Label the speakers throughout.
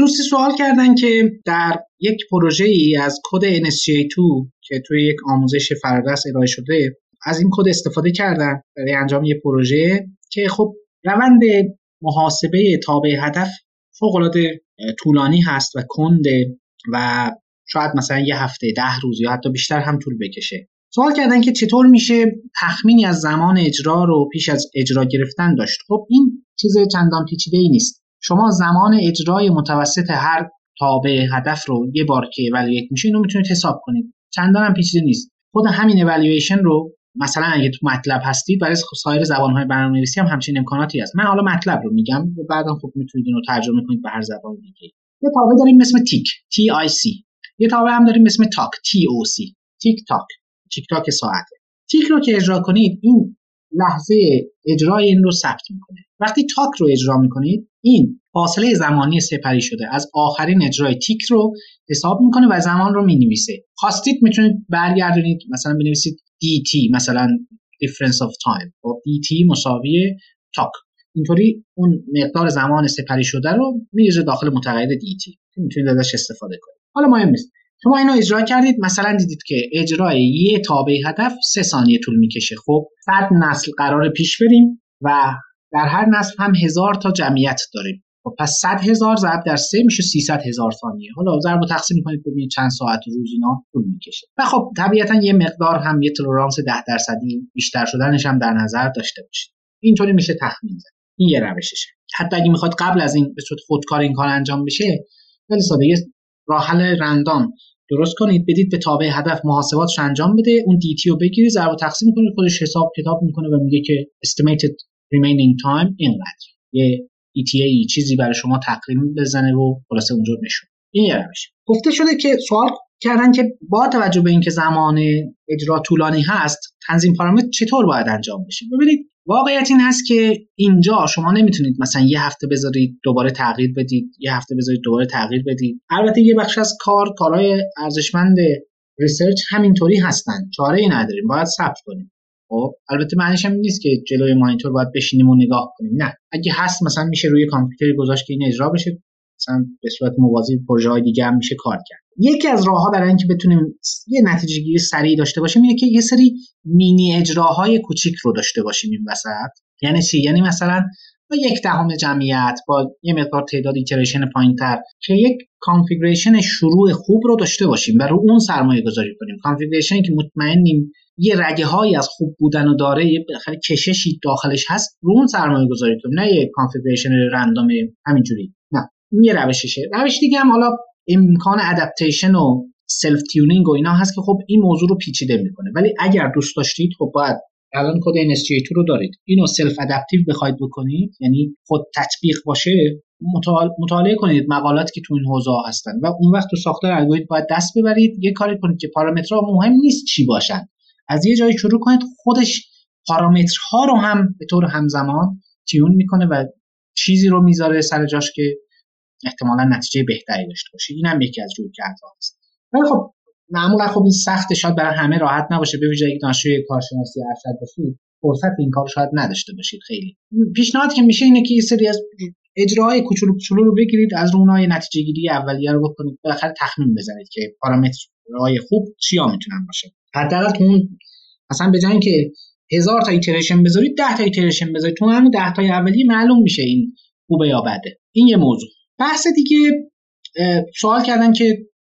Speaker 1: دوستی سوال کردن که در یک پروژه ای از کد NSGA2 که توی یک آموزش فرادرس ارائه شده از این کد استفاده کردن برای انجام یک پروژه که خب روند محاسبه تابع هدف فوق العاده طولانی هست و کنده و شاید مثلا یه هفته ده روز یا حتی بیشتر هم طول بکشه. سوال کردن که چطور میشه تخمینی از زمان اجرا رو پیش از اجرا گرفتن داشت؟ خب این چیز چندان پیچیده ای نیست. شما زمان اجرای متوسط هر تابع هدف رو یه بار که evaluate میشه اینو می‌تونید حساب کنید. چندان هم پیچیده نیست. خود همین اولویشن رو مثلا اگه تو MATLAB هستید برای سایر زبان‌های برنامه‌نویسی هم همچین امکاناتی هست. من حالا MATLAB رو میگم. و بعدم خب می‌تونید اینو ترجمه کنید به هر زبان دیگه. یه تابع داریم اسم tic. T I C یه تابع هم داریم اسم toc. T O C تیک تاک. تیک تاک ساعته. تیک رو که اجرا کنید این لحظه اجرای این رو ثبت می‌کنه. وقتی toc رو اجرا می‌کنید این فاصله زمانی سپری شده. از آخرین اجرای تیک رو حساب می‌کنه و زمان رو می‌نویسه. خواستید می‌تونید برگردونید مثلا بنویسید dt مثلا difference of time. و خب، dt مساوی تاک. اینطوری اون مقدار زمان سپری شده رو میریزه داخل متغیر dt که می‌تونید ازش استفاده کنید. حالا مهم نیست. شما اینو اجرا کردید مثلا دیدید که اجرای یه تابع هدف سه ثانیه طول می‌کشه. خب صد نسل قرار پیش بریم و در هر نسل هم هزار تا جمعیت داریم. خب پس 100 هزار ضرب در سه میشه 300 هزار ثانیه. حالا ضرب و تقسیم کنید ببینید چند ساعت روز اینا طول می‌کشه. و خب طبیعتا یه مقدار هم یه تولرانس 10 درصدی بیشتر شدنش هم در نظر داشته باشید اینطوری میشه تخمین زد. این یه روششه. حتی اگه می‌خواد قبل از این به صورت خودکار این کار انجام بشه خیلی ساده یه راه حل رندام. درست کنید بدید به تابع هدف محاسباتش انجام بده اون دیتی رو بگیرید ضرب تقسیم کنید خودش حساب کتاب می‌کنه و میگه که estimated remaining time اینقدر یه ETA چیزی برای شما تقریم بزنه و خلاصه اونجا نشون این یه روش. گفته شده که سوال کردن که با توجه به اینکه زمان اجرا طولانی هست تنظیم پارامتر چطور باید انجام بشه؟ ببینید واقعیت این هست که اینجا شما نمی‌تونید مثلا یه هفته بذارید دوباره تغییر بدید یه هفته بذارید دوباره تغییر بدید. البته یه بخش از کار کارهای ارزشمند research همینطوری هستن. چاره ای نداریم باید ثبت کنیم. خب البته معنیش هم نیست که جلوی مانیتور باید بشینیم و نگاه کنیم. نه. اگه هست مثلا میشه روی کامپیوتر گذاشت که این اجرا بشه. مثلا به صورت موازی پروژه های دیگه هم میشه کار کرد. یکی از راهها برای اینکه بتونیم یه نتیجه گیری سریع داشته باشیم اینه که یه سری مینی اجراهای کوچیک رو داشته باشیم این وسط. یعنی چی؟ یعنی مثلا با یک دهم جمعیت با یه مقدار تعداد iteration پایینتر که یک configuration شروع خوب رو داشته باشیم و رو اون سرمایه گذاری کنیم. configuration که مطمئنیم یه رگه هایی از خوب بودن و داره یه کششی داخلش هست. رو اون سرمایه گذاری کنیم نه یه configuration random همینجوری. نه این یه روششه. روش دیگه هم حالا امکان adaptation و self tuning و اینا هست که خب این موضوع رو پیچیده می‌کنه. ولی اگر دوست داشتید خب باید الان کد NSGA2 رو دارید. اینو self adaptive بخواید بکنید یعنی خود تطبیق باشه مطالعه کنید مقالاتی که تو این حوزه هستن. و اون وقت تو ساختار الگوریتم باید دست ببرید. یه کاری کنید که پارامترها مهم نیست چی باشن. از یه جایی شروع کنید خودش پارامترها رو هم به طور همزمان tune می‌کنه و چیزی رو می‌ذاره سر جاش که احتمالا نتیجه بهتری داشته باشه. این هم یکی از روی هست ولی خب معمولا خب این سخت شاید برای همه راحت نباشه. به ویژه یک دانشجوی کارشناسی ارشد باشید فرصت این کار شاید نداشته باشید خیلی. پیشنهاد که میشه اینه که یه سری از اجراهای کوچولو کوچولو رو بگیرید از اونها نتیجه گیری اولیه رو بکنید. بالاخره تخمین بزنید که پارامترهای خوب چیا می‌تونن باشه. حداقل تو اون مثلا به که هزار تا iteration بذارید 10 تا iteration بذارید. تو همون 10 تا اولیه معلوم میشه این خوبه یا بده. این یه موضوع. بحث دیگه سوال کردن که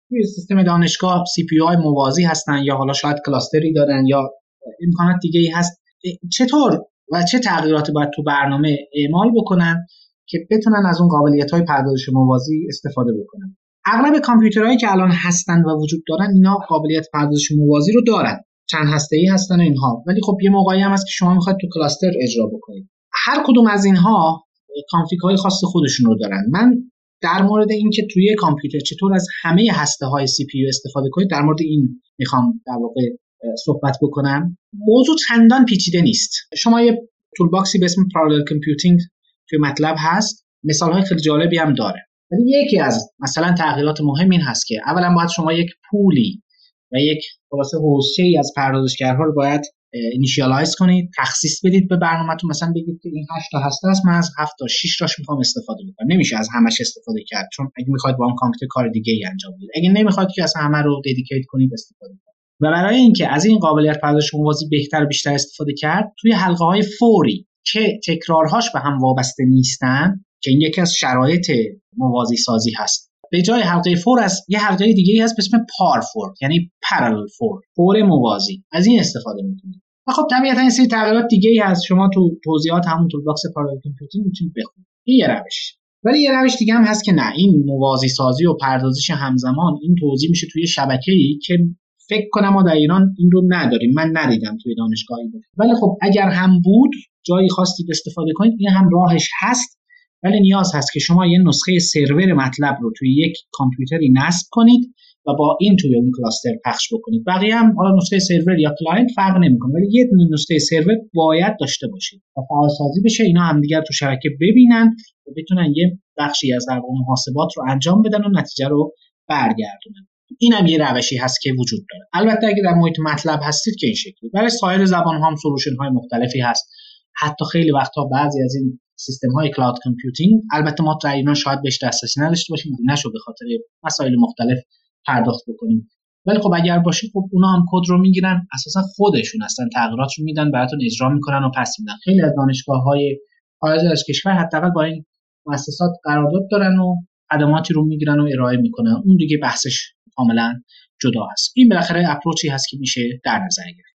Speaker 1: توی سیستم دانشگاه CPU های موازی هستن یا حالا شاید cluster ی دارن یا امکانات دیگه ای هست چطور و چه تغییراتی باید تو برنامه اعمال بکنن که بتونن از اون قابلیت های پردازش موازی استفاده بکنن؟ اغلب کامپیوترهایی که الان هستن و وجود دارن اینا قابلیت پردازش موازی رو دارن. چند هسته ای هستن اینها. ولی خب یه موقعی هم هست که شما می‌خواید تو cluster اجرا بکنید. هر کدوم از اینها config های خاص خودشون رو دارن. من در مورد اینکه توی کامپیوتر چطور از همه هسته های CPU استفاده کنید در مورد این می‌خوام در واقع صحبت بکنم. موضوع چندان پیچیده نیست. شما یه toolbox ی به اسم parallel computing توی MATLAB هست. مثال های خیلی جالبی هم داره. ولی یکی از مثلا تغییرات مهم این هست که اولا باید شما یک pool ی و یک خلاصه حوزه ای از پردازشگرها رو باید initialize کنید تخصیص بدید به برنامهتون. مثلا بگید که این 8 تا هسته است من از 7 تا 6 تاش می‌خوام استفاده بکنم. نمیشه از همش استفاده کرد چون اگه می‌خواید با اون کامپیوتر کار دیگه ای انجام بدید. اگه نمی‌خواید که اصلا همه رو dedicate کنید استفاده کنید. و برای اینکه از این قابلیت پردازش موازی بهتر و بیشتر استفاده کرد توی حلقه های for ی که تکرارهاش به هم وابسته نیستن که این یکی از شرایط موازی سازی هست. به جای حلقه for از یه حلقه دیگه هست به اسم parfor یعنی parallel for for موازی. از این استفاده می‌کنید و خب طبیعتا این سری تغییرات دیگه ای هست. شما تو توضیحات همون toolbox parallel computing می‌تونید بخونید. این یه روش. ولی یه روش دیگه هم هست که نه. این موازی سازی و پردازش همزمان این توزیع میشه توی شبکه ای که فکر کنم ما در ایران این رو نداریم. من ندیدم توی دانشگاهی. بود ولی خب اگر هم بود جایی خواستید استفاده کنید این هم راهش هست. ولی نیاز هست که شما یه نسخه سرور MATLAB رو توی یک کامپیوتری نصب کنید و با این توی اون cluster پخش بکنید. بقیه هم حالا نسخه سرور یا client فرق نمی‌کنه ولی یه نسخه سرور باید داشته باشید و فعالسازی بشه. اینا همدیگر تو شبکه ببینن و بتونن یه بخشی از در محاسبات رو انجام بدن و نتیجه رو برگردونن. این هم یه روشی هست که وجود داره. البته اگه در محیط MATLAB هستید که این شکلی. برای سایر زبان هم solution های مختلفی هست. حتی خیلی وقتها بعضی از این سیستم های cloud computing البته ما در ایران شاید بهش دسترسی نداشته باشیم نشه به خاطر مسائل مختلف پرداخت بکنیم. ولی خب اگر باشه خب اونا هم کد رو می‌گیرن اساسا خودشون هستن تغییرات رو میدن براتون اجرا می‌کنن و پس میدن. خیلی از دانشگاه های خارج از کشور حداقل با این مؤسسات قرارداد دارن و خدماتی رو می‌گیرن و ارائه می‌کنن. اون دیگه بحثش کاملا جدا هست. این بالاخره approach ی هست که میشه در نظر گرفت.